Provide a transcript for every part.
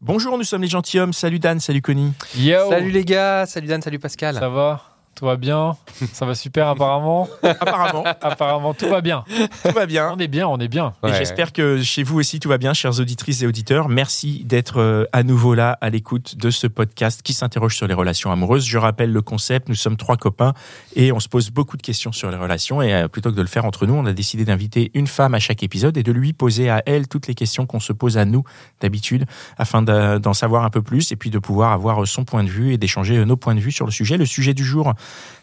Bonjour, nous sommes les gentilshommes. Salut Dan, salut Connie. Yo Salut les gars, salut Dan, salut Pascal. Ça va? Tout va bien Ça va super apparemment Apparemment, Apparemment tout va bien. tout va bien. On est bien, on est bien. J'espère que chez vous aussi tout va bien, chères auditrices et auditeurs. Merci d'être euh, à nouveau là à l'écoute de ce podcast qui s'interroge sur les relations amoureuses. Je rappelle le concept, nous sommes trois copains et on se pose beaucoup de questions sur les relations. Et euh, plutôt que de le faire entre nous, on a décidé d'inviter une femme à chaque épisode et de lui poser à elle toutes les questions qu'on se pose à nous d'habitude afin de- d'en savoir un peu plus et puis de pouvoir avoir son point de vue et d'échanger nos points de vue sur le sujet. Le sujet du jour,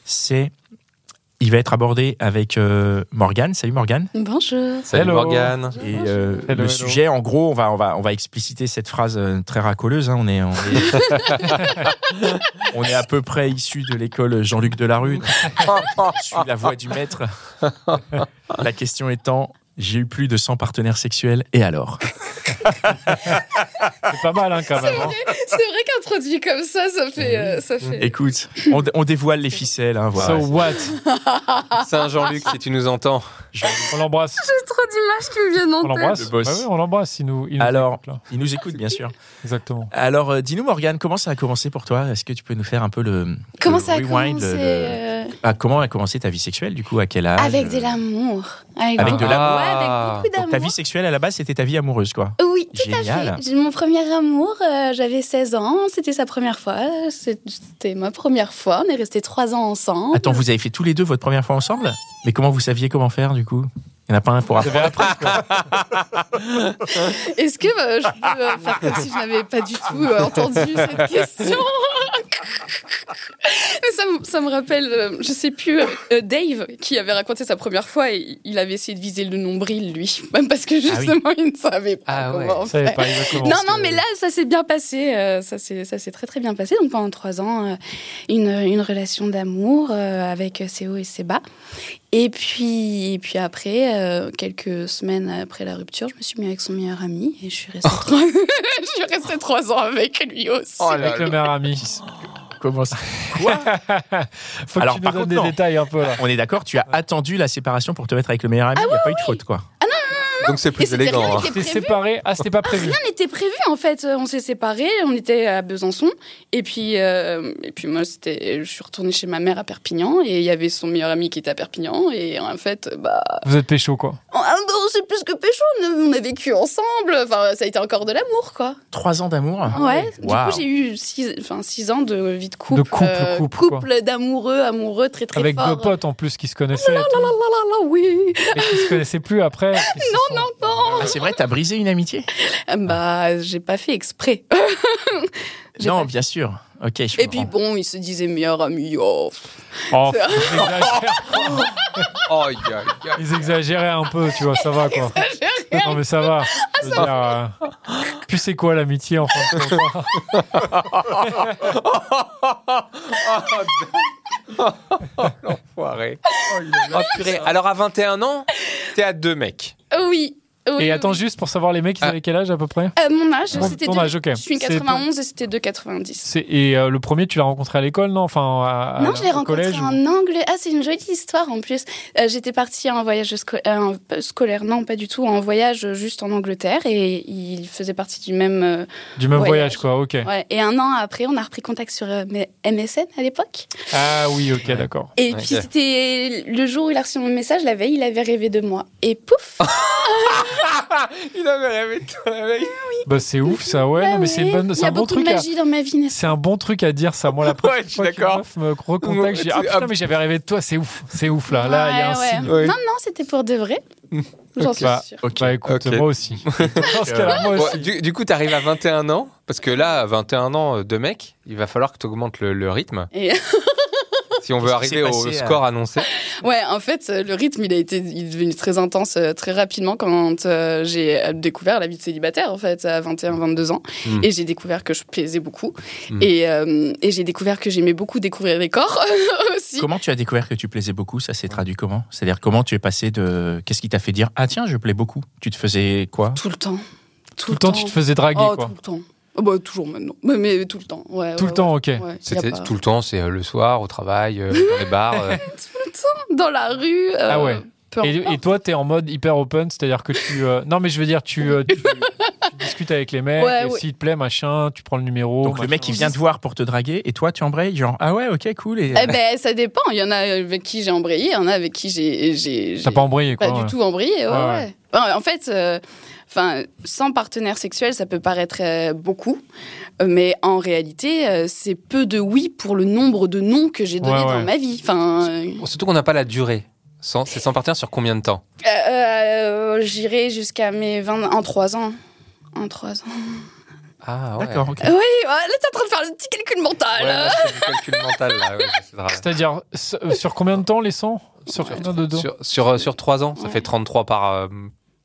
c'est... Il va être abordé avec euh, Morgane. Salut Morgane. Bonjour. Salut. Morgane. Et euh, Hello, le hello. sujet, en gros, on va, on va, on va expliciter cette phrase euh, très racoleuse. hein. On, est, on, est, on est à peu près issu de l'école Jean-Luc Delarue. Je suis la voix du maître. La question étant, j'ai eu plus de 100 partenaires sexuels, et alors? C'est pas mal hein, quand même. hein. C'est vrai qu'introduit comme ça, ça fait. euh, ça fait... Écoute, on, on dévoile les ficelles. Hein, voilà. So what? Saint Jean-Luc, si tu nous entends. On l'embrasse. J'ai trop d'images qui me viennent On en tête. l'embrasse Le boss. Bah oui, On l'embrasse. Il nous, il nous Alors, écoute, là. il nous écoute, bien sûr. Exactement. Alors, euh, dis-nous, Morgane, comment ça a commencé pour toi? Est-ce que tu peux nous faire un peu le. Comment le ça a rewind, commencé le- euh, Ah, comment a commencé ta vie sexuelle, du coup À quel âge Avec de euh, l'amour. Avec, de l'amour. Ouais, avec beaucoup d'amour. ta vie sexuelle, à la base, c'était ta vie amoureuse, quoi. Oui, tout Génial. à fait. Mon premier amour, euh, j'avais 16 ans, c'était sa première fois, c'était ma première fois, on est restés 3 ans ensemble. Attends, vous avez fait tous les deux votre première fois ensemble? Mais comment vous saviez comment faire, du coup? Il n'y en a pas un pour apprendre. Est-ce que euh, je peux faire comme si je n'avais pas du tout entendu cette question? Ça, me- ça me rappelle, euh, je sais plus, euh, Dave qui avait raconté sa première fois et il avait essayé de viser le nombril, lui. Même parce que justement, il ne savait pas Ah ouais. comment savais faire. pas exactement. Non, non, que- mais là, ça s'est bien passé. euh, ça s'est très, très bien passé. Donc, pendant trois ans, euh, une, une relation d'amour euh, avec ses hauts et ses bas. Et puis, et puis après, euh, quelques semaines après la rupture, je me suis mis avec son meilleur ami et je suis restée, trois... je suis restée trois ans avec lui aussi. Oh Avec le meilleur ami. Comment ça Faut Alors, que tu par nous donnes contre, des non. détails un peu là. On est d'accord, tu as attendu la séparation pour te mettre avec le meilleur ami. Il n'y a pas eu de faute, quoi. Donc c'est plus élégant. rien hein. séparé Ah, c'était pas prévu. Rien n'était prévu en fait. Euh, On s'est séparés, on était à Besançon. Et puis, euh, et puis moi, c'était, je suis retournée chez ma mère à Perpignan et il y avait son meilleur ami qui était à Perpignan. Et en fait, bah, Vous êtes pécho quoi. on, ah, bah, on sait plus que pécho. On a, vécu ensemble. Enfin, ça a été encore de l'amour, quoi. Trois ans d'amour Ouais. Du Waouh. coup, j'ai eu six, enfin, six ans de vie de couple. De couple, couple, d'amoureux, amoureux, très très Avec fort. deux potes en plus qui se connaissaient. Ah là là, oui. Et qui se connaissaient plus après. Non, non, Non. Ah, C'est vrai, t'as brisé une amitié Bah, j'ai pas fait exprès. Non, pas- bien sûr. Ok, je Et puis bon, il se disait meilleur ami. Oh. Oh, ils, exagèrent. Oh. Ils exagéraient un peu, tu vois, ça va quoi. Non mais ça va. Veux dire, euh, Puis c'est quoi l'amitié en fin de compte Enfoiré. Oh, purée. Alors à 21 ans, t'es à deux mecs. Oui. Oui, Et attends oui. juste pour savoir les mecs, ils Ah. avaient quel âge à peu près? Euh, mon âge, c'était ton âge, ok. Je suis une C'est 91 et c'était 2,90. C'est- Et euh, le premier, tu l'as rencontré à l'école, non? Enfin, à, à- Non, je l'ai rencontré ou- en anglais. Ah, c'est une jolie histoire en plus. Euh, J'étais partie en voyage sco- euh, scolaire, non, pas du tout, en voyage juste en Angleterre et il faisait partie du même. euh, Du même voyage, voyage. quoi, ok. ouais. Et un an après, on a repris contact sur euh, MSN à l'époque. Ah oui, ok, d'accord. Et Ouais. puis c'était le jour où il a reçu mon message, la veille, il avait rêvé de moi. Et pouf Il avait rêvé de toi la veille. Bah c'est ouf ça, ouais, Bah non, mais c'est une bonne- Il c'est y a un bon beaucoup truc de à... magie dans ma vie, n'est-ce C'est un bon truc à dire ça. Moi, la première Ouais, je suis fois qu'une d'accord. meuf me recontacte, j'ai dit, ah putain, mais j'avais rêvé de toi, c'est ouf, c'est ouf là. Là, il y a un Ouais, ouais. signe. Ouais. Non, non, c'était pour de vrai. J'en suis Bah, sûre. Ok. Bah écoute, Ok. moi aussi. Dans ce cas-là, moi Bon, aussi. du, du coup, t'arrives à 21 ans, parce que là, à 21 ans, euh, deux mecs, il va falloir que tu augmentes le, le rythme. Et Si on veut arriver au passé, score annoncé. Ouais, en fait, euh, le rythme, il a été, il est devenu très intense euh, très rapidement quand euh, j'ai euh, découvert la vie de célibataire, en fait, à 21, 22 ans. Mm. Et j'ai découvert que je plaisais beaucoup. Mm. Et, euh, et j'ai découvert que j'aimais beaucoup découvrir les corps aussi. Comment tu as découvert que tu plaisais beaucoup? Ça s'est traduit comment? C'est-à-dire comment tu es passé de. Qu'est-ce qui t'a fait dire Ah tiens, je plais beaucoup Tu te faisais quoi? Tout le temps. Tout le temps, tu te faisais draguer, oh, quoi. tout le temps. Oh, bah, toujours maintenant. Mais, mais tout le temps. Ouais, Tout ouais, le temps, ouais. ok. Ouais, C'était pas- tout le temps, c'est euh, le soir, au travail, euh, dans les bars. euh. Dans la rue. euh, Ah ouais. Et, toi, t'es en mode hyper open, c'est-à-dire que tu. euh, Non, mais je veux dire, tu, euh, tu, tu discutes avec les mecs, Ouais, et ouais. s'il te plaît, machin, tu prends le numéro. Donc le mec il vient te voir pour te draguer et toi tu embrayes genre ah ouais ok cool et Eh ben, ça dépend. Il y en a avec qui j'ai embrayé, il y en a avec qui j'ai. j'ai- T'as pas embrayé, quoi. Pas ouais. du tout embrayé, ouais, Ouais, ouais. ouais. Enfin, en fait, euh, enfin, sans partenaire sexuel, ça peut paraître euh, beaucoup, euh, mais en réalité, euh, c'est peu de oui pour le nombre de non que j'ai donné Ouais, dans ma vie. Enfin, euh, Surtout qu'on n'a pas la durée. Sans- C'est sans partir sur combien de temps euh, euh, j'irai jusqu'à mes 20 en 3 ans. En 3 ans. Ah ouais. d'accord ok Oui, ouais, là, t'es en train de faire le petit calcul mental. Ouais, là, je fais du calcul mental là. ouais. C'est-à-dire, sur combien de temps les 100 Sur combien de dos? Sur, sur, euh, sur 3 ans, ça Ouais. fait 33 par, euh,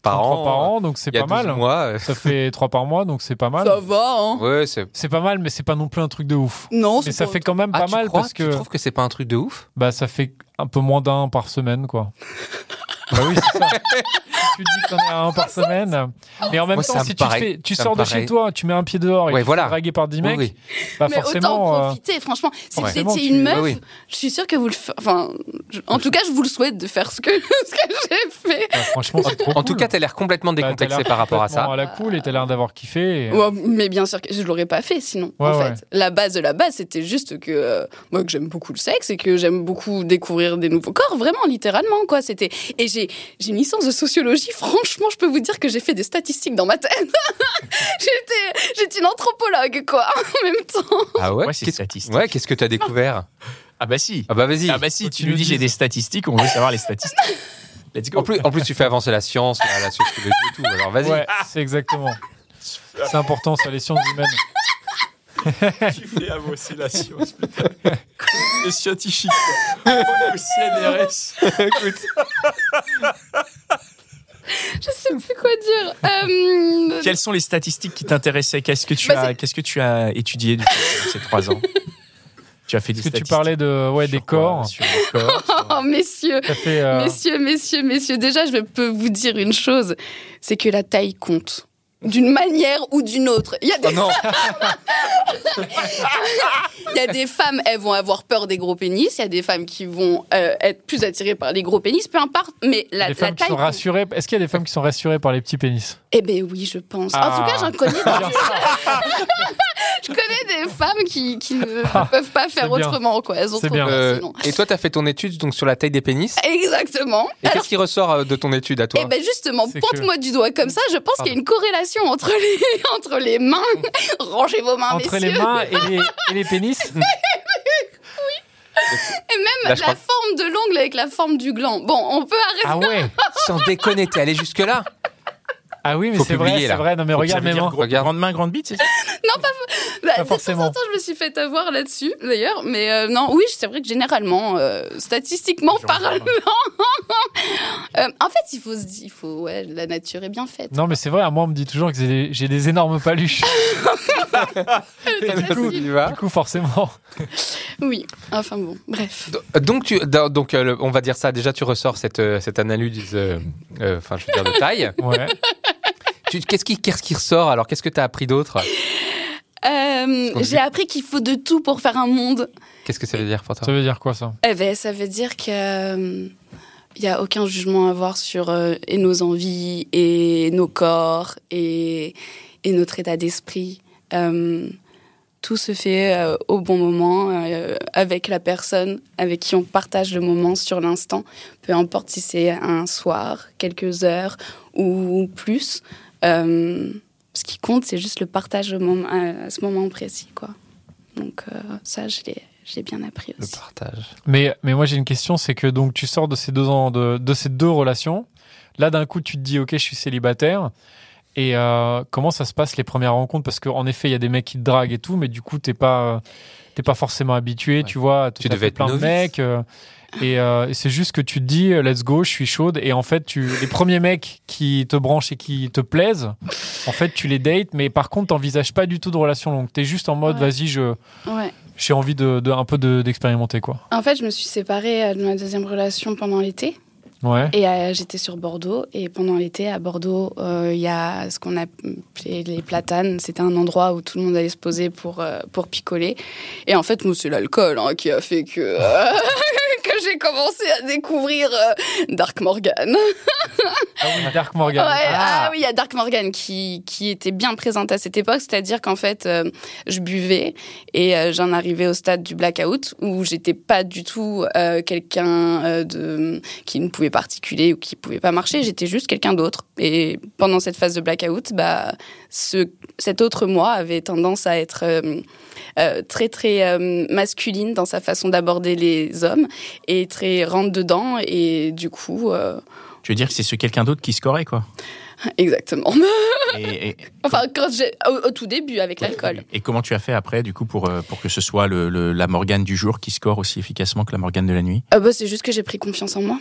par 33 an. par an, donc c'est pas 12 mal. mois. euh. Ça fait 3 par mois, donc c'est pas mal. Ça va, hein. Ouais, c'est. C'est pas mal, mais c'est pas non plus un truc de ouf. Non, Mais c'est ça pas- fait quand même Ah, pas tu mal crois parce Tu que trouves que c'est pas un truc de ouf? Bah ça fait un peu moins d'un par semaine, quoi. Bah oui, c'est ça. tu dis qu'on est à un par semaine. Mais en même Moi, temps, si tu, te fais, tu sors de paraît- chez toi, tu mets un pied dehors et Ouais, tu voilà. draguer par 10 mecs, Oui, bah mais autant forcément. euh, profiter, franchement. Si vous forcément, étiez une meuf, oui. je suis sûre que vous le faites. Enfin, je- en tout cas, je vous le souhaite de faire ce que, ce que j'ai fait. bah, franchement, c'est trop En tout cas, t'as l'air complètement Bah, décomplexé par rapport à complètement ça. à la cool et t'as l'air d'avoir kiffé. et- Ouais, mais bien sûr que je l'aurais pas fait sinon. Ouais, en ouais. fait, la base de la base, c'était juste que euh, moi que j'aime beaucoup le sexe et que j'aime beaucoup découvrir des nouveaux corps, vraiment littéralement quoi. C'était et j'ai j'ai une licence de sociologie. Franchement, je peux vous dire que j'ai fait des statistiques dans ma tête. j'étais j'étais une anthropologue quoi en même temps. Ah ouais Ouais, c'est Qu'est-ce- statistique. Ouais, qu'est-ce que t'as découvert ah bah si Ah bah vas-y. ah bah si Faut tu tu nous dis j'ai des statistiques on veut savoir les statistiques let's go En plus, en plus, tu fais avancer la science, la, la sociologie et tout. Alors vas-y. Ouais, c'est exactement. C'est important, ça, les sciences humaines. tu fais avancer la science putain on est au CNRS Écoute, Je sais plus quoi dire. Euh, quelles sont les statistiques qui t'intéressaient? Qu'est-ce que tu Bah, as qu'est-ce que tu as étudié depuis ces trois ans? Tu as fait des que tu parlais de, ouais, des quoi corps? sur- Oh messieurs, Ça fait, euh, Messieurs, messieurs, messieurs, déjà, je peux vous dire une chose, c'est que la taille compte. D'une manière ou d'une autre. Il y, a des, oh non, il y a des femmes, elles vont avoir peur des gros pénis. Il y a des femmes qui vont euh, être plus attirées par les gros pénis, peu importe. Mais la, des la femmes qui taille. sont compte. rassurées. Est-ce qu'il y a des femmes qui sont rassurées par les petits pénis? Eh ben oui, je pense. En tout cas, j'en connais. je connais des femmes qui, qui ne peuvent pas faire autrement, quoi. Elles ont trop bien. Euh, et toi, t'as fait ton étude donc sur la taille des pénis? Exactement. Et qu'est-ce qui ressort euh, de ton étude à toi? Eh ben justement, pointe-moi du doigt comme ça. Je pense qu'il y a une corrélation entre les entre les mains. Rangez vos mains, Entre messieurs. les mains et les, et les pénis? Et même Là, la crois- forme de l'ongle avec la forme du gland. Bon, on peut arrêter. Ah ouais Sans déconner, t'es allé jusque là Ah oui, mais Faut c'est vrai, c'est vrai. Non, mais Ça regarde Regarde. grande main grande bite c'est ça? Bah, de forcément. temps en temps, je me suis fait avoir là-dessus, d'ailleurs. Mais euh, non, oui, c'est vrai que généralement, euh, statistiquement parlant, euh, en fait, il faut se dire, il faut, ouais, la nature est bien faite. Non, mais c'est vrai, moi, on me dit toujours que j'ai des, énormes paluches. C'est du coup. Tu du coup, forcément. Oui, enfin bon, bref. Donc, tu, donc euh, on va dire ça. Déjà, tu ressors cette, euh, cette analyse, euh, euh, enfin, je veux dire de taille. Ouais. Tu- Qu'est-ce qui, qu'est-ce qui ressort? Alors, qu'est-ce que t'as appris d'autre? Euh, J'ai appris qu'il faut de tout pour faire un monde. Qu'est-ce que ça veut dire pour toi Ça veut dire quoi, ça? Eh ben, ça veut dire que euh, il y a aucun jugement à avoir sur euh, et nos envies et nos corps et, et notre état d'esprit. Euh, tout se fait euh, au bon moment euh, avec la personne avec qui on partage le moment sur l'instant, peu importe si c'est un soir, quelques heures ou plus. Ce qui compte, c'est juste le partage au moment- à, à ce moment précis, quoi. Donc euh, ça, je l'ai, je l'ai bien appris Le aussi. partage. Mais, mais moi, j'ai une question c'est que donc, tu sors de ces deux ans, de, de ces deux relations. Là, d'un coup, tu te dis, OK, je suis célibataire. Et euh, comment ça se passe les premières rencontres? Parce qu'en effet, il y a des mecs qui te draguent et tout, mais du coup, t'es pas, t'es pas forcément habitué, tu vois. à tout Tu devais être plein de mecs. euh, et, euh, et c'est juste que tu te dis, euh, let's go, je suis chaude. Et en fait, tu, les premiers mecs qui te branchent et qui te plaisent, en fait, tu les dates, mais par contre, t'envisages pas du tout de relation longue. T'es juste en mode, Ouais. vas-y, je, Ouais. j'ai envie de, de- un peu de- d'expérimenter, quoi. En fait, je me suis séparée euh, de ma deuxième relation pendant l'été. Ouais. Et euh, j'étais sur Bordeaux. Et pendant l'été, à Bordeaux, euh, il y a ce qu'on appelait les platanes. C'était un endroit où tout le monde allait se poser pour, euh, pour picoler. Et en fait, moi, c'est l'alcool hein, qui a fait que, que j'ai commencé à découvrir Dark Morgan. Ah oui, Dark Morgan. Ouais, ah. oui, il y a Dark Morgan qui, qui était bien présente à cette époque, c'est-à-dire qu'en fait, je buvais et j'en arrivais au stade du blackout où j'étais pas du tout quelqu'un de qui ne pouvait pas articuler ou qui pouvait pas marcher, j'étais juste quelqu'un d'autre. Et pendant cette phase de blackout, bah, ce, cet autre moi avait tendance à être euh, euh, très très euh, masculine dans sa façon d'aborder les hommes et très rentre dedans et du coup, Tu veux dire que c'est ce quelqu'un d'autre qui scorait, quoi? Exactement. et, et- Enfin, quand au, au tout début avec l'alcool. et comment tu as fait après, du coup, pour, pour que ce soit le, le- la Morgane du jour qui score aussi efficacement que la Morgane de la nuit? Euh, bah, c'est juste que j'ai pris confiance en moi,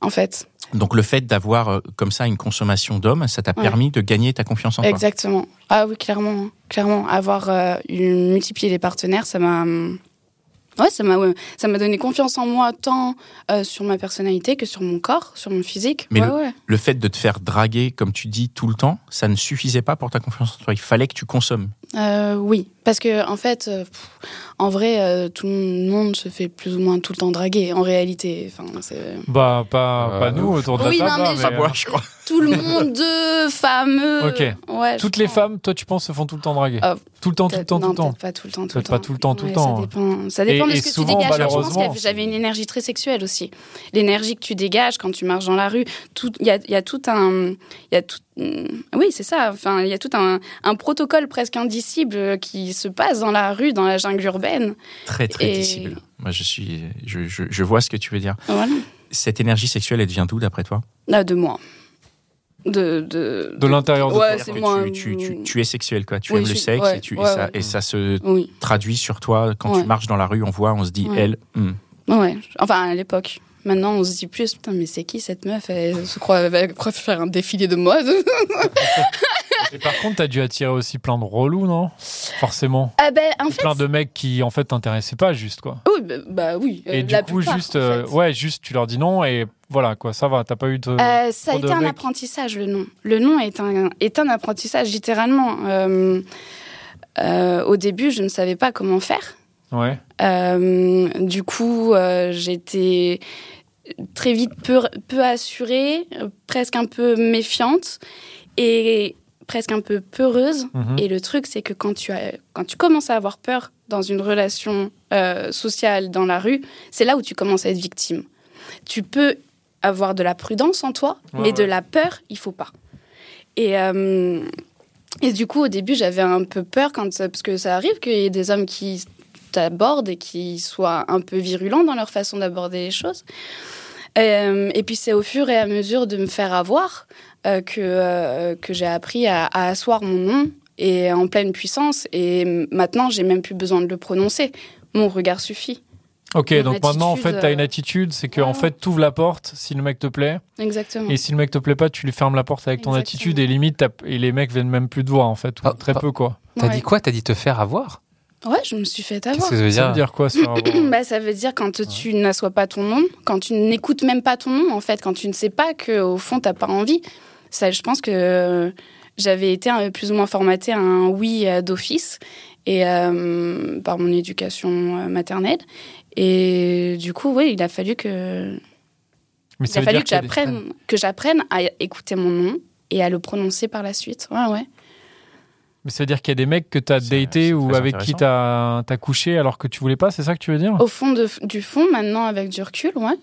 en fait. Donc le fait d'avoir euh, comme ça une consommation d'hommes, ça t'a Ouais. permis de gagner ta confiance en toi? Exactement. Ah oui, clairement, hein. clairement. Avoir euh, une- multiplié les partenaires, ça m'a, ouais, ça m'a, ouais, ça m'a donné confiance en moi tant euh, sur ma personnalité que sur mon corps, sur mon physique. Mais le-. Le fait de te faire draguer, comme tu dis, tout le temps, ça ne suffisait pas pour ta confiance en toi. Il fallait que tu consommes. Euh, oui, parce que en fait, euh, pff, en vrai, euh, tout le monde se fait plus ou moins tout le temps draguer. En réalité, enfin, c'est Bah, pas, Euh, pas nous autour de la Oui, table. non, mais hein, Pas moi, euh, je crois. tout le monde de fameux. Ok. Ouais, Toutes les pense. femmes, toi, tu penses, se font tout le temps draguer Ah, Tout le temps, tout le temps, tout le temps. pas tout le temps, tout le temps. pas tout le temps, tout le temps. Ça dépend, ça dépend Et- de ce que souvent, tu dégages. Je pense que j'avais une énergie très sexuelle aussi. L'énergie que tu dégages quand tu marches dans la rue, tout- il y a, il y a tout un, il y a tout, oui, c'est ça. Enfin, il y a tout un, un protocole presque indicible qui se passe dans la rue, dans la jungle urbaine. Très, très Et- dissible. Moi, je suis, je, je, je vois ce que tu veux dire. Voilà. Cette énergie sexuelle, elle vient d'où, d'après toi? Là, de moi. De, de, De l'intérieur de ouais, toi. c'est Que moi. tu, tu, tu, tu es sexuel, quoi. Tu Oui, aimes je le sexe ouais, et, tu, et ça, ouais. et ça se Oui, traduit sur toi. Quand Ouais. tu marches dans la rue, on voit, on se dit, Ouais. elle, hmm. ouais. Enfin, à l'époque. Maintenant, on se dit plus, putain, mais c'est qui cette meuf? Elle se croit, elle croit faire un défilé de mode. Et par contre, t'as dû attirer aussi plein de relous, non? Forcément. ah ben, en fait, Plein de mecs qui, en fait, t'intéressaient pas, juste, quoi. Oui, bah, bah oui. euh, Et du coup, plupart, juste, en euh, fait. ouais, juste, tu leur dis non et voilà, quoi, ça va, t'as pas eu de. Euh, ça a été un mecs. apprentissage, le nom. Le nom est un, est un apprentissage, littéralement. Au début, je ne savais pas comment faire. Ouais. Euh, du coup, euh, j'étais très vite peu, peu assurée, presque un peu méfiante et presque un peu peureuse. Mhm. Et le truc, c'est que quand tu, as, quand tu commences à avoir peur dans une relation euh, sociale dans la rue, c'est là où tu commences à être victime. Tu peux avoir de la prudence en toi, Ouais, mais de la peur, il faut pas. Et, euh, et du coup, au début, j'avais un peu peur quand, parce que ça arrive qu'il y ait des hommes qui t'abordent et qui soient un peu virulents dans leur façon d'aborder les choses. Euh, et puis c'est au fur et à mesure de me faire avoir euh, que, euh, que j'ai appris à, à asseoir mon nom et en pleine puissance. Et maintenant, j'ai même plus besoin de le prononcer. Mon regard suffit. Ok, Mon donc maintenant, en fait, attitude, t'as euh, une attitude, c'est que, ouais, en fait, t'ouvres la porte si le mec te plaît, Exactement. et si le mec te plaît pas, tu lui fermes la porte avec ton Exactement. attitude, et limite, et les mecs viennent même plus te voir, en fait, ou Ah, très peu, quoi. T'as Ouais. dit quoi? T'as dit te faire avoir? Ouais, je me suis fait Qu'est-ce avoir. que ça veut Ça dire veut dire quoi, avoir bah, ça veut dire quand tu n'assois pas ton nom, quand tu n'écoutes même pas ton nom, en fait, quand tu ne sais pas qu'au fond, tu n'as pas envie. Ça, je pense que j'avais été un- plus ou moins formatée à un oui euh, d'office et euh, par mon éducation euh, maternelle. Et du coup, oui, il a fallu que, Mais il ça a fallu que j'apprenne, que j'apprenne à écouter mon nom et à le prononcer par la suite. Ouais, ouais. Mais ça veut dire qu'il y a des mecs que t'as C'est- daté ou avec qui t'as t'as couché alors que tu voulais pas, c'est ça que tu veux dire? Au fond de- du fond, maintenant, avec du recul, ouais.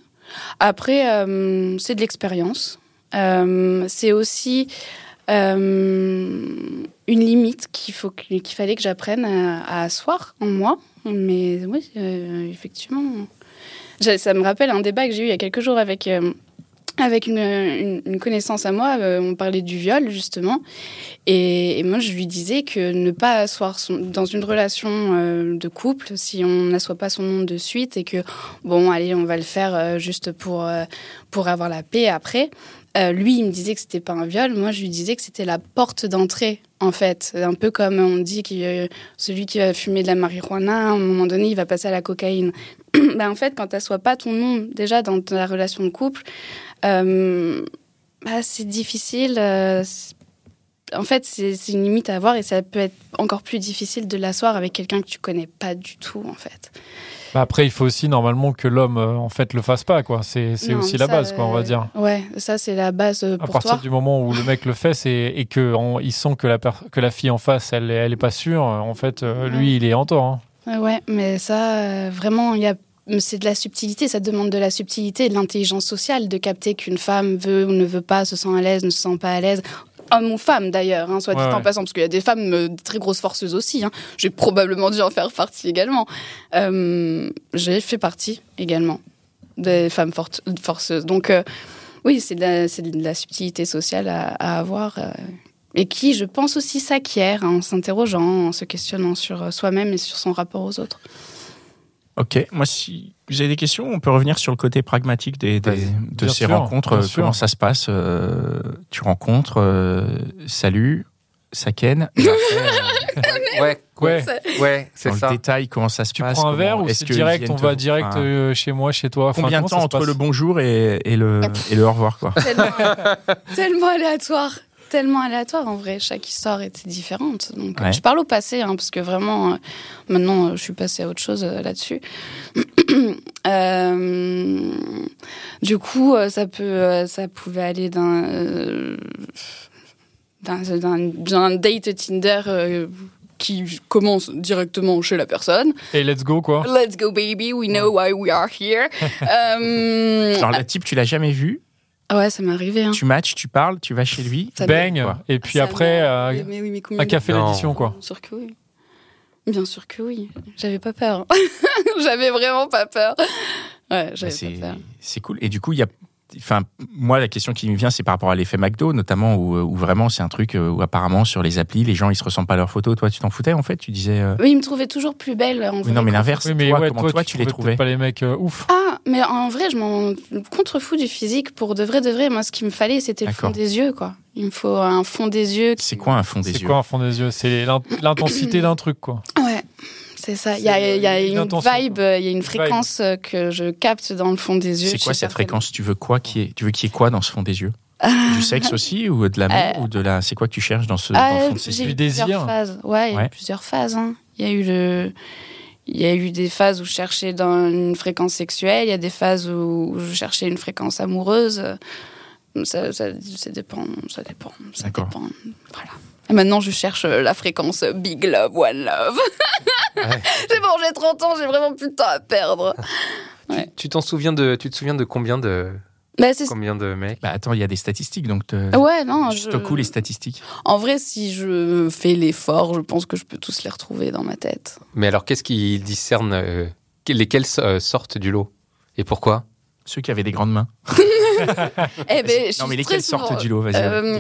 Après, euh, c'est de l'expérience. Euh, c'est aussi euh, une limite qu'il faut que- qu'il fallait que j'apprenne à, à asseoir en moi. Mais oui, euh, effectivement. Ça me rappelle un débat que j'ai eu il y a quelques jours avec euh, avec une, une- connaissance à moi, euh, on parlait du viol justement, et, moi je lui disais que ne pas asseoir son- dans une relation euh, de couple si on n'assoit pas son nom de suite et que bon allez on va le faire euh, juste pour euh, pour avoir la paix après. Euh, lui il me disait que c'était pas un viol, moi je lui disais que c'était la porte d'entrée en fait, un peu comme on dit que euh, celui qui va fumer de la marijuana à un moment donné il va passer à la cocaïne. ben, en fait quand t'assois pas ton nom déjà dans ta relation de couple euh, bah, c'est difficile. euh, en fait, c'est une limite à avoir et ça peut être encore plus difficile de l'asseoir avec quelqu'un que tu connais pas du tout, en fait. Bah, après, il faut aussi normalement que l'homme euh, en fait le fasse pas quoi. C'est aussi la base quoi, on va dire. Ouais, ça c'est la base À partir toi. du moment où le mec le fait c'est- et que on- il sent que la per- que la fille en face elle elle est pas sûre, en fait lui il est en tort. hein. Ouais, ouais, mais ça, euh, vraiment, il y a. C'est de la subtilité, ça demande de la subtilité, de l'intelligence sociale, de capter qu'une femme veut ou ne veut pas, se sent à l'aise, ne se sent pas à l'aise. Homme ou femme d'ailleurs, hein, soit dit en ouais. passant, parce qu'il y a des femmes euh, très grosses forceuses aussi. hein. J'ai probablement dû en faire partie également. Euh, J'ai fait partie également des femmes fortes- forceuses. Donc euh, oui, c'est de, la- c'est de la subtilité sociale à, à avoir. et qui, je pense aussi, s'acquiert hein, en s'interrogeant, en se questionnant sur soi-même et sur son rapport aux autres. Ok, moi si vous avez des questions, on peut revenir sur le côté pragmatique des, de Bien ces sûr, rencontres. euh. Comment ça se passe euh, Tu rencontres, euh, salut, ça ken. après, euh, Ouais, Ouais. ouais, c'est dans ça. le détail, comment ça se Tu passe prends un comment- verre ou est-ce c'est direct on va direct Enfin, euh, chez moi chez toi? Enfin, Combien de temps entre le bonjour et, et le, et le au revoir quoi? Tellement, tellement aléatoire. Tellement aléatoire en vrai, chaque histoire était différente. Donc, Ouais. Je parle au passé, hein, parce que vraiment, euh, maintenant, euh, je suis passée à autre chose euh, là-dessus. Euh, du coup, euh, ça, peut, euh, ça pouvait aller d'un euh, d'un- date Tinder euh, qui commence directement chez la personne. Et let's go quoi. Let's go, baby, we know why we are here. Euh, Alors le type, tu l'as jamais vu, ah ouais, ça m'est arrivé. Hein. tu matches, tu parles, tu vas chez lui. Ça Bang quoi. et puis Ça après euh, arrivé, mais oui, mais combien un café Non. l'addition quoi. Bien sûr que oui. Bien sûr que oui. J'avais pas peur. j'avais vraiment pas peur. Ouais, j'avais c'est pas peur. c'est cool. Et du coup, il y a. Enfin, moi, la question qui me vient, c'est par rapport à l'effet McDo, notamment, où, où vraiment c'est un truc euh, où apparemment sur les applis, les gens ils se ressemblent pas à leurs photos. Toi, tu t'en foutais en fait? Tu disais. euh, Oui, il me trouvait toujours plus belle en Oui, non, mais l'inverse. Oui mais toi, ouais comment toi, toi, tu, tu les trouvais pas les mecs euh, ouf. Ah, mais en vrai, je m'en contrefous du physique. Pour de vrai, de vrai, moi, ce qu'il me fallait, c'était le fond des yeux, quoi. Il me faut un fond des yeux. qui- C'est quoi un fond des C'est yeux? quoi un fond des yeux? C'est l'in- l'intensité d'un truc quoi. Ouais, c'est ça. Il y a, y une intention, vibe, il y a une fréquence euh, que je capte dans le fond des yeux. C'est quoi cette fréquence? Tu veux quoi qui est Tu veux qu'il y ait quoi dans ce fond des yeux? Du sexe aussi ou de l'amour Euh, ou de la C'est quoi que tu cherches dans ce dans Ah, eu Du plusieurs désir. phases. Ouais, il y a eu plusieurs phases. hein. Il y a eu le. Il y a eu des phases où je cherchais dans une fréquence sexuelle, il y a des phases où je cherchais une fréquence amoureuse. Ça, ça, ça dépend, ça dépend, ça dépend. Voilà. Et maintenant, je cherche la fréquence Big Love, One Love. c'est bon, j'ai 30 ans, j'ai vraiment plus de temps à perdre. Tu- Tu t'en souviens de, tu te souviens de combien de, Bah, c'est... combien de mecs Bah attends, il y a des statistiques, donc te... Ouais, non. je- stockes où les statistiques? En vrai, si je fais l'effort, je pense que je peux tous les retrouver dans ma tête. Mais alors, qu'est-ce qui discerne euh, lesquels euh, sortent du lot? Et pourquoi? Ceux qui avaient des grandes mains. Eh ben, je non, mais lesquels souvent- sortent du lot? Vas-y. Euh,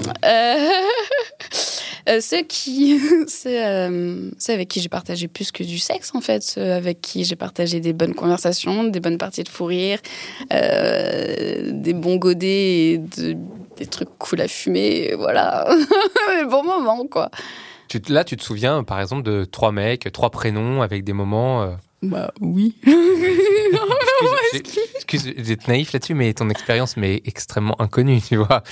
euh, ceux qui, euh, avec qui j'ai partagé plus que du sexe en fait, ceux avec qui j'ai partagé des bonnes conversations, des bonnes parties de fou rire, euh, des bons godets, et de- des trucs cool à fumer, voilà, des bons moments quoi. Là, tu te souviens, par exemple, de trois mecs, trois prénoms avec des moments. Bah oui. excuse, excuse d'être naïf là-dessus, mais ton expérience m'est extrêmement inconnue, tu vois.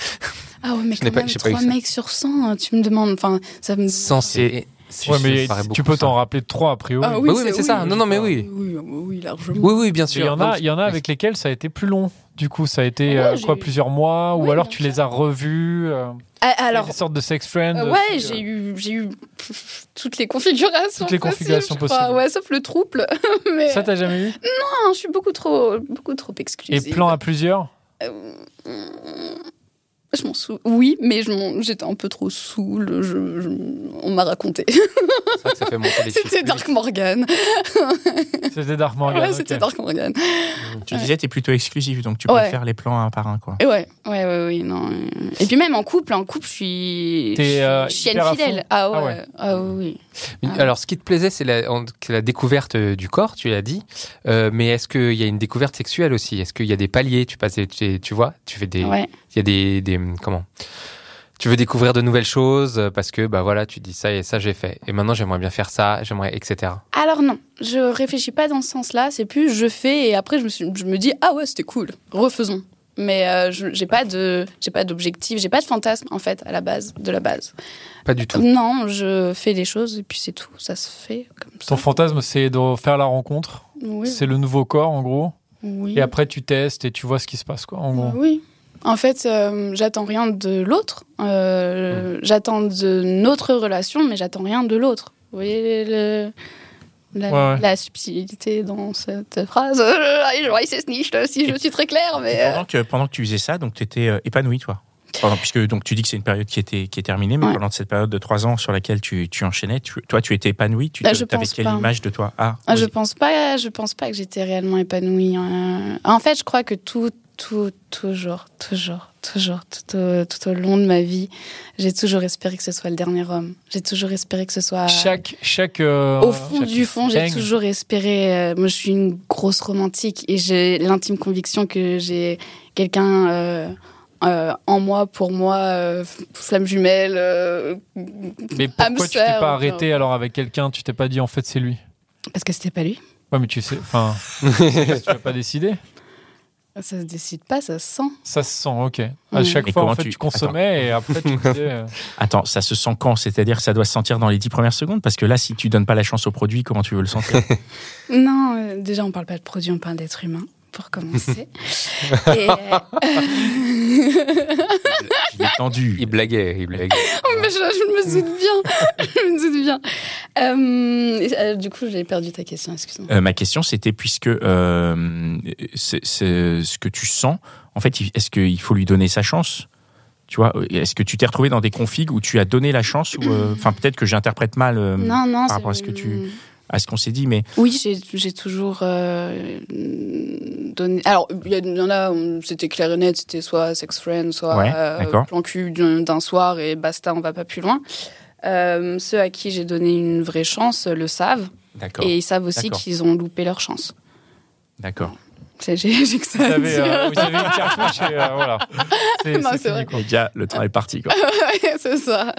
Ah ouais, mais Je n'ai quand pas- même, pas eu 3 ça. mecs sur 100, tu me demandes, enfin, ça me... Sans c'est. Ouais mais tu beaucoup, peux t'en rappeler trois a priori. Ah oui, mais c'est ça. Non, non, mais oui. Oui, oui, largement. Oui, oui, bien Et Il sûr. y en a, il y en a avec lesquels ça a été plus long. Du coup, ça a été Ouais, euh, quoi eu- plusieurs mois, ou alors tu sûr. les as revus. euh, Ah, alors, des sortes de sex friends. Euh, euh, ouais, j'ai euh, eu, j'ai eu toutes les configurations. Toutes les configurations crois. possibles. Ouais, sauf le trouble. Mais Ça, t'as jamais eu? Non, je suis beaucoup trop, beaucoup trop Et exclusive. plan à plusieurs? Je m'en sou... Oui, mais j'étais un peu trop saoule. Je, je- On m'a raconté. C'était Dark Morgan. C'était Dark Morgan. ouais, ok. c'était Dark Morgan. Tu disais, t'es plutôt exclusif, donc tu peux Ouais. faire les plans un par un, quoi. Et ouais, ouais, ouais, oui, non. Et puis même en couple, en couple, je suis, T'es, euh, chienne fidèle. fond. Ah ouais, Ah ouais. ah oui. Ah. Alors, ce qui te plaisait, c'est la, découverte euh, du corps, tu l'as dit. Euh, mais est-ce qu'il y a une découverte sexuelle aussi? Est-ce qu'il y a des paliers? Tu passes, tu, tu vois, tu fais des, Ouais. il y a des, des comment? Tu veux découvrir de nouvelles choses euh, parce que bah voilà, tu dis ça et ça j'ai fait. Et maintenant j'aimerais bien faire ça, j'aimerais etc. Alors non, je réfléchis pas dans ce sens-là. C'est plus je fais et après je me, suis, je me dis ah ouais c'était cool, refaisons. Mais euh, j'ai pas de j'ai pas d'objectif, j'ai pas de fantasme en fait à la base de la base. Pas du tout. Non, je fais les choses et puis c'est tout, ça se fait comme ça. Ton fantasme, c'est de faire la rencontre. Oui. C'est le nouveau corps, en gros. oui. Et après, tu testes et tu vois ce qui se passe, quoi, en gros. Oui. En fait, euh, j'attends rien de l'autre. Euh, J'attends de notre relation, mais j'attends rien de l'autre. Vous voyez le- la, Ouais, ouais. la subtilité dans cette phrase si je suis très claire, mais. euh, Pendant que, pendant que tu faisais ça, donc tu étais épanoui, toi Pendant- puisque donc tu dis que c'est une période qui était qui est terminée, mais Ouais. pendant cette période de trois ans sur laquelle tu, tu enchaînais, tu- toi tu étais épanoui, tu Bah, avais je quelle pas. image de toi? Ah, Ah, je pense pas, je pense pas que j'étais réellement épanouie. euh. En fait, je crois que tout, tout, toujours, toujours, toujours, tout au, tout au long de ma vie, j'ai toujours espéré que ce soit le dernier homme. J'ai toujours espéré que ce soit. Chaque, chaque. euh, Au fond chaque du fond, j'ai toujours espéré. euh, moi, je suis une grosse romantique et j'ai l'intime conviction que j'ai quelqu'un euh, euh, en moi, pour moi, euh, flamme jumelle. euh, Mais pourquoi tu t'es pas arrêté alors avec quelqu'un? Tu t'es pas dit en fait c'est lui? Parce que c'était pas lui. Ouais, mais tu sais, enfin, tu n'as pas décidé? Ça se décide pas, ça se sent. Ça se sent, ok. À Mm. chaque Et fois, en fait, tu- tu, consommais et après tu disais. euh, Attends, ça se sent quand? C'est-à-dire que ça doit se sentir dans les dix premières secondes? Parce que là, si tu donnes pas la chance au produit, comment tu veux le sentir? Non, euh, déjà, on parle pas de produit, on parle d'être humain, pour commencer. et, Je l'ai tendu. Il blaguait, il blaguait. Mais je, je me doute bien. je me doute bien. Euh, euh, du coup, j'ai perdu ta question, excuse-moi. Euh, ma question, c'était puisque euh, c'est- c'est ce que tu sens, en fait, il- est-ce qu'il faut lui donner sa chance? Tu vois, est-ce que tu t'es retrouvé dans des configs où tu as donné la chance ou euh, enfin peut-être que j'interprète mal euh, non, non, par rapport à ce que tu à ce qu'on s'est dit mais Oui, j'ai toujours euh, donné. Alors, il y, en a, c'était clair et net, c'était soit sex friend, soit Ouais, euh, plan cul d'un soir et basta, on va pas plus loin. Euh, ceux à qui j'ai donné une vraie chance le savent d'accord et ils savent aussi qu'ils ont loupé leur chance. d'accord C'est- J'ai que ça Vous à avez, dire. euh, vous avez une euh, voilà. C'est Non, c'est c'est fini, vrai. quoi. Le temps est parti quoi c'est ça.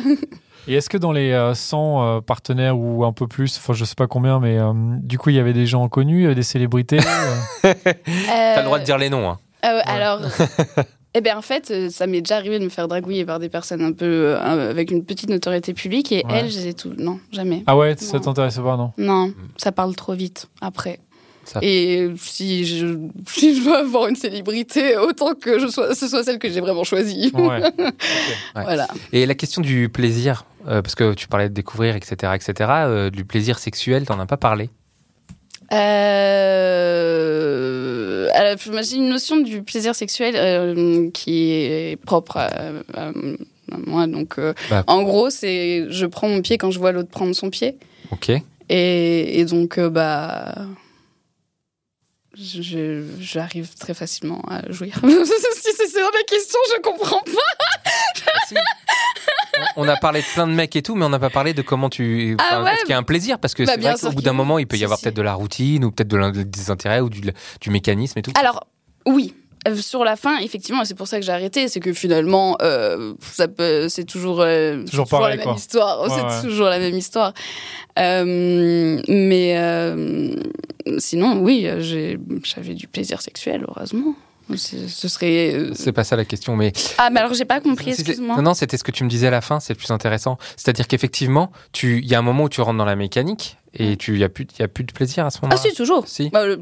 Et est-ce que dans les euh, 100 euh, partenaires ou un peu plus, enfin je sais pas combien, mais euh, du coup il y avait des gens connus, euh, des célébrités euh, T'as le droit de dire les noms. Hein. Euh, Alors, eh bien, en fait, euh, ça m'est déjà arrivé de me faire dragouiller par des personnes un peu euh, avec une petite notoriété publique et Ouais. elles, je les ai tout. Non, jamais. Ah ouais, ça Non. t'intéressait pas, non? Non, ça parle trop vite après. Ça- Et si je, si je veux avoir une célébrité, autant que je sois, ce soit celle que j'ai vraiment choisie. Ouais. Ouais. Voilà. Et la question du plaisir, euh, parce que tu parlais de découvrir, etc., etc., euh, du plaisir sexuel, t'en as pas parlé? Euh, alors, j'ai une notion du plaisir sexuel euh, qui est propre à, à- à moi. Donc, euh, Bah. en gros, c'est je prends mon pied quand je vois l'autre prendre son pied. Ok. Et, et donc, bah. J'arrive très facilement à jouir. si c'est ça la question, je comprends pas. Si. On a parlé de plein de mecs et tout, mais on n'a pas parlé de comment tu. Ah ouais. Est-ce qu'il y a un plaisir? Parce que Bah, c'est vrai qu'au bout d'un moment, il peut y Si, avoir si. peut-être de la routine ou peut-être de des intérêts ou du, du mécanisme et tout. Alors, oui. Euh, Sur la fin, effectivement, c'est pour ça que j'ai arrêté. C'est que finalement, euh, ça peut- c'est toujours, euh, Toujours pareil, la quoi. même histoire. Ouais, c'est ouais. toujours la même histoire. Euh, mais euh, sinon, oui, j'avais du plaisir sexuel, heureusement. Ce serait. euh, C'est pas ça la question, mais. Ah, mais alors j'ai pas compris, excuse-moi. Non, non, c'était ce que tu me disais à la fin, c'est le plus intéressant. C'est-à-dire qu'effectivement, tu- il y a un moment où tu rentres dans la mécanique et tu il y a plus, il y a plus de plaisir à ce Ah, moment-là. si, toujours. Si. Bah, le-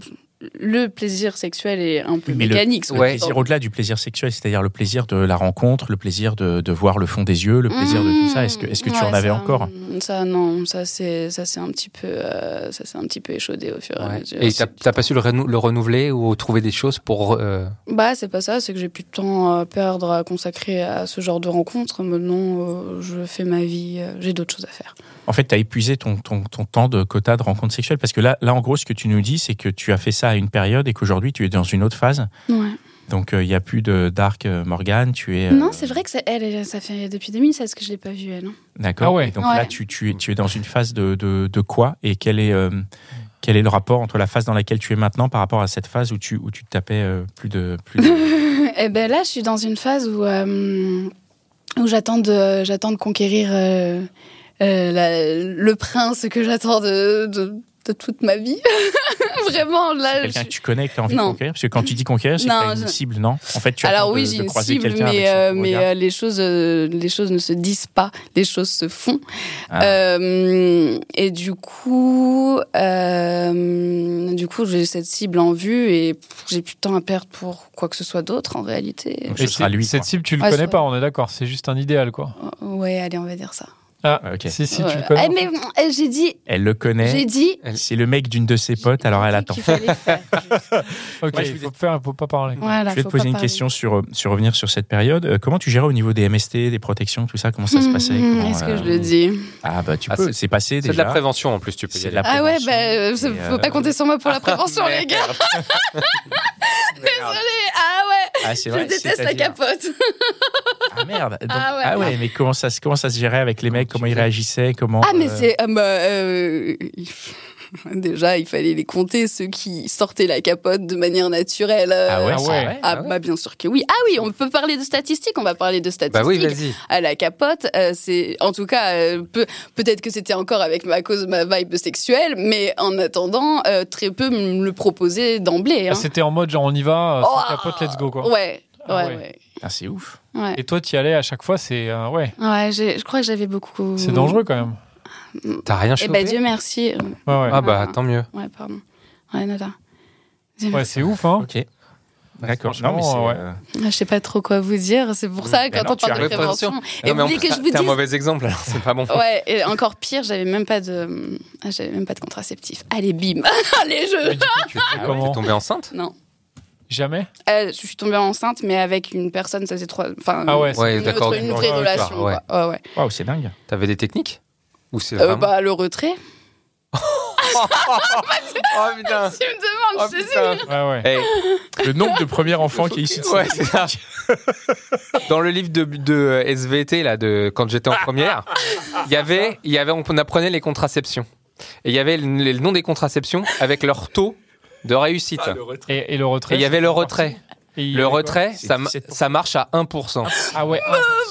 le plaisir sexuel est un peu Mais le- mécanique. Le soit plaisir au-delà du plaisir sexuel, c'est-à-dire le plaisir de la rencontre, le plaisir de, de voir le fond des yeux, le plaisir de tout ça. Est-ce que, est-ce que tu en avais ça, encore Ça non, ça c'est ça c'est un petit peu euh, ça c'est un petit peu échaudé au fur et à mesure. Et t'as t'as pas su le, renou- le renouveler ou trouver des choses pour. euh, Bah c'est pas ça, c'est que j'ai plus de temps à perdre à consacrer à ce genre de rencontres. Maintenant, euh, je fais ma vie, euh, j'ai d'autres choses à faire. En fait, tu as épuisé ton, ton, ton temps de quota de rencontres sexuelles parce que là, là, en gros, ce que tu nous dis, c'est que tu as fait ça à une période et qu'aujourd'hui, tu es dans une autre phase. Ouais. Donc, euh, il n'y a plus de Dark euh, Morgan. Tu es. euh, Non, c'est vrai que ça, elle, ça fait depuis 2016 que je l'ai pas vue elle. hein. D'accord. Ah ouais. Et Donc Ouais. là, tu, tu, es, tu es dans une phase de, de, de quoi Et quel est, euh, quel est le rapport entre la phase dans laquelle tu es maintenant par rapport à cette phase où tu, où tu te tapais euh, plus de. Plus de... Eh ben là, je suis dans une phase où, euh, où j'attends de, j'attends de conquérir euh, euh, la- le prince que j'attends de, de, de toute ma vie. Vraiment, là. Quelqu'un je- que tu connais, que tu as envie Non. de conquérir Parce que quand tu dis conquérir, c'est que tu as une je- cible, non En fait, tu Alors oui, de, j'ai une croiser cible, mais, euh, mais euh, les choses, euh, les choses ne se disent pas, les choses se font. Ah. Euh, et du coup, euh, du coup, j'ai cette cible en vue et j'ai plus de temps à perdre pour quoi que ce soit d'autre en réalité. Donc, Et ce sera lui, Cette quoi. cible, tu le Ouais, connais pas, on est d'accord. C'est juste un idéal, quoi. Ouais, allez, on va dire ça. Ah, Ah, ok. si, si, tu Ouais. le connais. Eh, mais euh, j'ai dit, Elle le j'ai connaît. dit. C'est le mec d'une de ses potes, alors elle j'ai attend. Ok, Moi, je il faut faire, faut pas parler. Voilà, Je vais te poser pas une parler. question sur, euh, sur revenir sur cette période. Euh, comment tu gérais au niveau des MST, des protections, tout ça? Comment ça se passait? Hum, Comment, Est-ce que euh, je le dis? Ah bah tu Ah, peux, c'est- passé C'est de la prévention en plus, tu peux y C'est aller. de la Ah ouais, bah, euh, faut pas compter sur moi pour la prévention, les gars. Désolée. Ah ouais, Ah, c'est je vrai, déteste la capote. Ah merde. Ah ouais. ah ouais, mais comment ça, se- comment ça se gérait avec les mecs Comment ils réagissaient Comment Ah mais euh, c'est ah bah, euh, déjà il fallait les compter ceux qui sortaient la capote de manière naturelle. euh, Ah ouais, Ah vrai Ah Ah ouais. bah bien sûr que oui. Ah oui, on peut parler de statistiques, on va parler de statistiques. Bah oui, vas-y. à la capote, euh, c'est en tout cas euh, peu- peut-être que c'était encore avec ma cause ma vibe sexuelle, mais en attendant euh, très peu me le proposaient d'emblée. Ah, hein. C'était en mode genre on y va, euh, Oh, sans capote, let's go quoi. Ouais, Ah ouais. ouais. Ah, c'est ouf. ouais. Et toi, tu y allais à chaque fois, c'est euh, ouais, Ouais, j'ai- je crois que j'avais beaucoup. c'est dangereux quand même. T'as rien Eh chopé ben Dieu merci. Ouais, ouais. Ah bah Ah. tant mieux. Ouais, pardon. Ouais, nada. Dieu Ouais, merci. c'est ouf, hein. Ok. D'accord. Non, mais c'est, ouais. euh, Je sais pas trop quoi vous dire. C'est pour ça Mais quand non, on tu parle de prévention. Non, Et mais vous en voulez plus, que je vous T'es un dise mauvais exemple, alors c'est pas bon. Ouais, et encore pire, j'avais même pas de, ah, j'avais même pas de contraceptif. Allez, bim, allez, Mais je. du coup, tu faisais Ah ouais, comment T'es tombée enceinte Non, Jamais? Euh, je suis tombée enceinte, mais avec une personne, ça c'est trois, enfin, Ah ouais, c'est- Ouais, une, d'accord. autre- une vraie relation. ouais. quoi. Ouais, ouais. Waouh, c'est dingue. T'avais des techniques? Ou c'est Euh, bah le retrait. Oh putain Tu me demandes, Oh je. Ouais, ouais. Hey, Le nombre de premiers enfants qui est issu de Ouais, c'est ça. Dans le livre de, de SVT, là, de quand j'étais en première, il y avait, il y avait, on apprenait les contraceptions. Et il y avait le, le nom des contraceptions avec leur taux de réussite. Et, et le retrait Et il y avait le retrait. Et Le retrait, C'est ça, ma- 17%. ça marche à 1%. Ah ouais,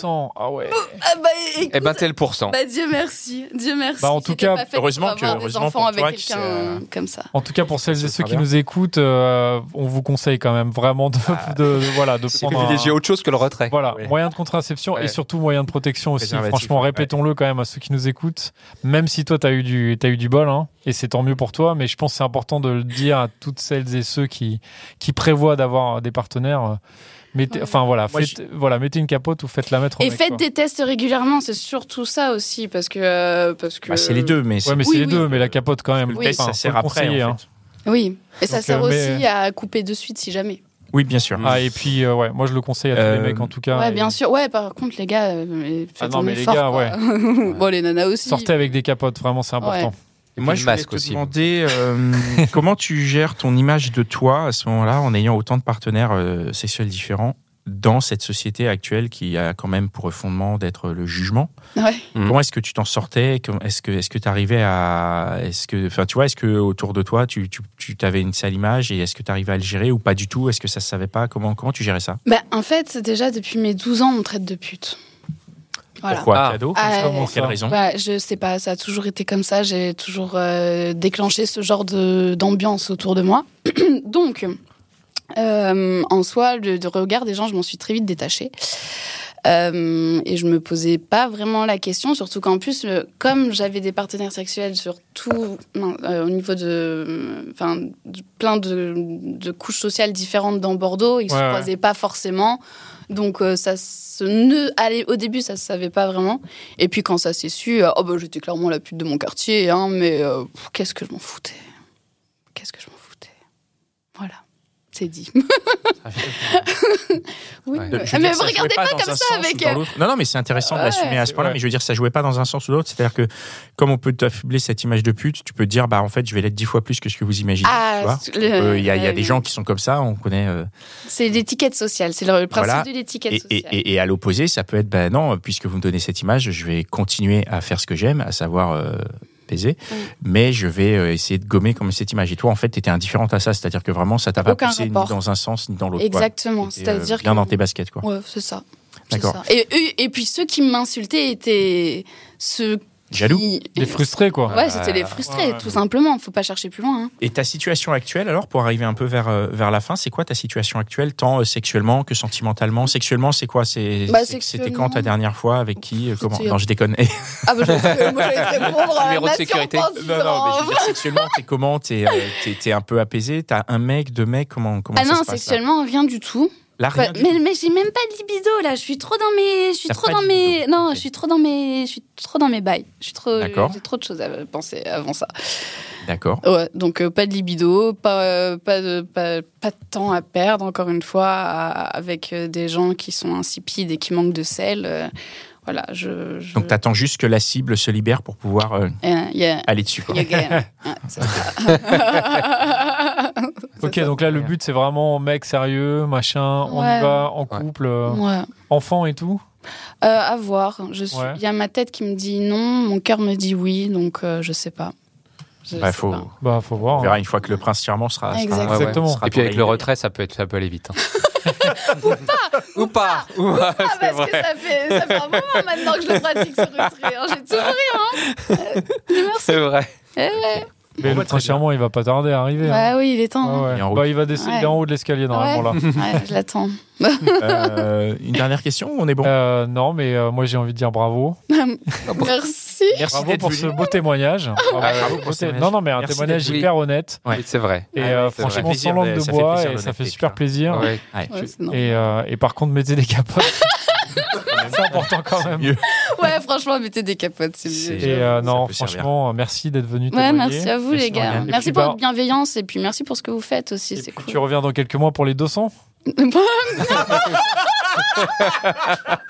1%. Ah ouais. Ah bah, écoute, Eh ben, tel pourcent. bah, Dieu merci, Dieu merci. Bah, en tout cas, heureusement que- heureusement pour avec toi quelqu'un c'est, euh, comme ça. En tout cas, pour celles et ceux qui bien. nous écoutent, euh, on vous conseille quand même vraiment de, de, de- voilà, de prendre un, Privilégier autre chose que le retrait. voilà, moyen de contraception Ouais. et surtout moyen de protection aussi. Franchement, ouais. répétons-le quand même à ceux qui nous écoutent. Même si toi, tu as eu du, t'as eu du bol, hein, et c'est tant mieux pour toi, mais je pense que c'est important de le dire à toutes celles et ceux qui, qui prévoient d'avoir des partenaires. Euh, Mettez, Ouais. enfin voilà, Moi, faites, voilà, mettez une capote ou faites-la mettre au Et mec, faites quoi. des tests régulièrement, c'est surtout ça aussi, parce que euh, parce que. Bah, c'est les deux, mais c'est- Ouais, mais Oui, c'est les oui. deux, mais la capote quand même. Oui. Enfin, ça sert après. en hein. Oui, et ça Donc, sert euh, mais- aussi à couper de suite si jamais. Oui, bien sûr. Ah, et puis, euh, ouais, moi je le conseille à tous Euh, les mecs en tout cas. Ouais, Et bien sûr. Ouais, par contre, les gars, euh, faites Ah non, un mais les effort, gars, quoi. bon, les nanas aussi. Sortez avec des capotes, vraiment, c'est important. Et Moi, je voulais te aussi. demander euh, comment tu gères ton image de toi à ce moment-là, en ayant autant de partenaires euh, sexuels différents dans cette société actuelle qui a quand même pour fondement d'être le jugement? Ouais. Mhm. Comment est-ce que tu t'en sortais? Est-ce que est-ce que tu arrivais à est-ce que enfin tu vois est-ce que autour de toi tu tu, tu avais une sale image et est-ce que tu arrivais à le gérer ou pas du tout? Est-ce que ça se savait pas? Comment comment tu gérais ça? Bah, en fait, déjà depuis mes 12 ans, on me traite de pute. Voilà. Pourquoi Ah. cadeau Ah, Pour quelle raison Bah, je sais pas, ça a toujours été comme ça. J'ai toujours euh, déclenché ce genre de- d'ambiance autour de moi. Donc, euh, en soi, le, le regard des gens, je m'en suis très vite détachée. Euh, et je me posais pas vraiment la question, surtout qu'en plus, le- comme j'avais des partenaires sexuels sur tout, euh, au niveau de, enfin, plein de, de couches sociales différentes dans Bordeaux, ils se Ouais, ouais. croisaient pas forcément. Donc euh, ça se ne allez au début ça se savait pas vraiment et puis quand ça s'est su oh bah j'étais clairement la pute de mon quartier hein, mais qu'est-ce que je m'en foutais? Qu'est-ce que je c'est dit oui, Ouais. veux mais dire, vous regardez pas, comme ça avec euh. Non, non, mais c'est intéressant de Ouais. l'assumer à ce point-là. Ouais. Mais je veux dire, ça jouait pas dans un sens ou l'autre. C'est-à-dire que, comme on peut t'affubler cette image de pute, tu peux te dire, bah, en fait, je vais l'être dix fois plus que ce que vous imaginez. Ah, euh, Il y a, il y a euh, des gens qui sont comme ça, on connaît. euh, c'est l'étiquette sociale c'est le principe Voilà. de l'étiquette et, sociale et, et- et à l'opposé, ça peut être, ben non, puisque vous me donnez cette image, je vais continuer à faire ce que j'aime, à savoir euh, baiser, mais je vais euh, essayer de gommer comme cette image. Et toi, en fait, tu étais indifférente à ça, c'est-à-dire que vraiment, ça t'a pas poussé rapport. ni dans un sens ni dans l'autre. exactement T'étais, euh, c'est-à-dire bien que dans tes baskets, quoi. ouais c'est ça D'accord. et, et puis ceux qui m'insultaient étaient ceux Jaloux. qui... Les frustrés, quoi. Ouais, c'était les frustrés, Ouais, ouais. tout simplement. Faut pas chercher plus loin. hein. Et ta situation actuelle, alors, pour arriver un peu vers, euh, vers la fin, c'est quoi ta situation actuelle, tant euh, sexuellement que sentimentalement? Sexuellement, c'est quoi? C'est Bah, C'était sexuellement- quand ta dernière fois Avec qui euh, Comment? Non, je déconne. Ah bah j'allais moi j'allais te répondre Numéro de sécurité. non, non, mais je veux dire, sexuellement, t'es comment? T'es euh, t'es- t'es un peu apaisé? T'as un mec, deux mecs? Comment, comment Ah ça non, se passe, sexuellement, rien du tout. Là, rien Bah, du mais j'ai même pas de libido là. Je suis trop dans mes, je suis trop dans mes, non, je suis trop dans mes, je suis trop dans mes bails. Je suis trop, j'ai trop de choses à penser avant ça. D'accord. Ouais, donc euh, pas de libido, pas, euh, pas de, pas, pas de temps à perdre encore une fois à- avec euh, des gens qui sont insipides et qui manquent de sel. euh, voilà, je. je... Donc, t'attends juste que la cible se libère pour pouvoir euh, a- aller dessus. Quoi. y a game. Ouais, c'est ça. Ok, donc là, le but, c'est vraiment mec sérieux, machin, on y va, en couple, euh, enfant et tout? Euh, à voir. Suis. Il Ouais. y a ma tête qui me dit non, mon cœur me dit oui, donc euh, je sais pas. Bah, sais faut, pas. Bah, faut voir. on hein. verra une fois que le prince charmant sera. sera- Exactement. Ouais, ouais. Exactement. sera Et puis avec le retrait, ça peut, être, ça peut aller vite. hein. Ou pas. Ou pas. Ah, c'est parce vrai. que ça fait, ça fait un moment maintenant que je le pratique ce retrait. hein. J'ai toujours rien. Hein. C'est vrai. Eh ouais. Mais Bon, le charmant, il va pas tarder à arriver. hein. Bah oui, il est temps. Hein. ouais. Il est en. Bah, il va descendre, Ouais. en haut de l'escalier normalement Ouais. là. Ouais, je l'attends. Euh, une dernière question ou On est bon Euh, non, mais euh, moi j'ai envie de dire bravo. Merci. Merci Bravo d'être pour venu. ce beau témoignage. Bravo, Ah, bravo pour ce. Non, non, mais un Merci témoignage hyper honnête. C'est vrai. Et Ah euh, franchement, sans langue de- bois, et ça fait super plaisir. Et par contre, mettez des capotes. c'est important quand même. mieux. Ouais, franchement, mettez des capotes, c'est mieux. Et euh, non, servir. franchement, euh, merci d'être venu Ouais, merci à vous, les gars. Et Merci puis, pour bah- votre bienveillance et puis merci pour ce que vous faites aussi. C'est cool. tu reviens dans quelques mois pour les 200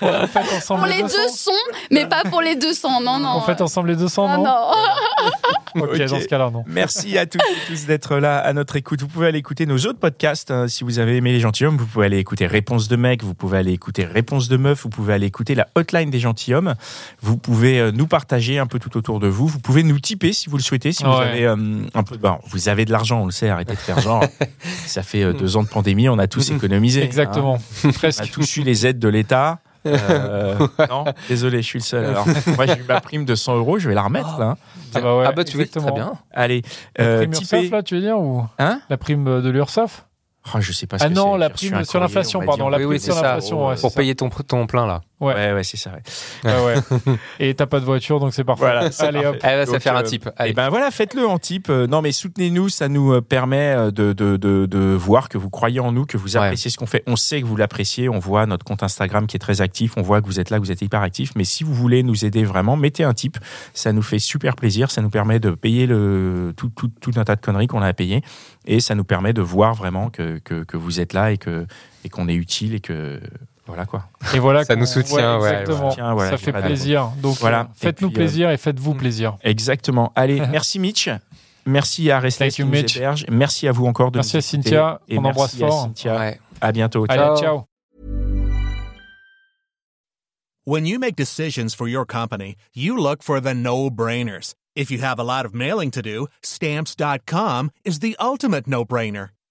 On fait ensemble Pour les 200 deux sons, mais pas pour les 200. Non, non. On fait ensemble les 200, Ah, non, non. Ok, dans ce cas-là, non. Merci à toutes et tous d'être là à notre écoute. Vous pouvez aller écouter nos autres podcasts. hein. Si vous avez aimé les gentilshommes, vous pouvez aller écouter Réponse de mec, vous pouvez aller écouter Réponse de meuf, vous pouvez aller écouter la hotline des gentilshommes. Vous pouvez euh, nous partager un peu tout autour de vous. Vous pouvez nous tiper si vous le souhaitez. Si vous avez euh, un peu, bon, vous avez de l'argent, on le sait. Arrêtez de faire genre. Ça fait euh, deux ans de pandémie, on a tous économisé. hein. Exactement. On a Presque. tous eu les aides de l'État. Euh, non, désolé, je suis le seul. Alors, moi, j'ai eu ma prime de 100 euros, je vais la remettre là. hein. Ah bah ouais, ah bah tu veux, exactement. très bien. Allez, La euh, prime. URSAF, là, tu veux dire ou Hein La prime de l'URSAF Oh, je sais pas ce Ah que non, c'est. la prime un sur l'inflation, pardon, la prime oui, sur l'inflation, Pour payer ton, ton plein là. Ouais. Ouais, ouais, c'est ça. ouais. Ah ouais. Et t'as pas de voiture, donc c'est parfait. Voilà, Allez hop. Elle va se faire un euh, type. Et Allez. ben voilà, faites-le en type. Euh, Non, mais soutenez-nous, ça nous euh, permet de, de, de, de voir que vous croyez en nous, que vous Ouais. appréciez ce qu'on fait. On sait que vous l'appréciez. On voit notre compte Instagram qui est très actif. On voit que vous êtes là, que vous êtes hyper actif. Mais si vous voulez nous aider vraiment, mettez un type. Ça nous fait super plaisir. Ça nous permet de payer le, tout, tout, tout un tas de conneries qu'on a à payer. Et ça nous permet de voir vraiment que, que, que vous êtes là et que et qu'on est utile et que voilà quoi. Et voilà. Ça nous soutient, ouais, exactement. ouais. Tiens, voilà, ça fait pas de- plaisir. Donc Voilà. voilà. Faites-nous puis, euh, plaisir et faites-vous plaisir. Exactement. Allez, merci Mitch. Merci à Restless qui you, nous Mitch. héberge. Merci à vous encore de Merci nous à. Cynthia, Et qu'on merci embrasse à fort. Cynthia. Ouais. À bientôt. Ciao. Allez, Ciao. ciao. When you make decisions for your company, you look for the no-brainers. If you have a lot of mailing to do, stamps.com is the ultimate no-brainer.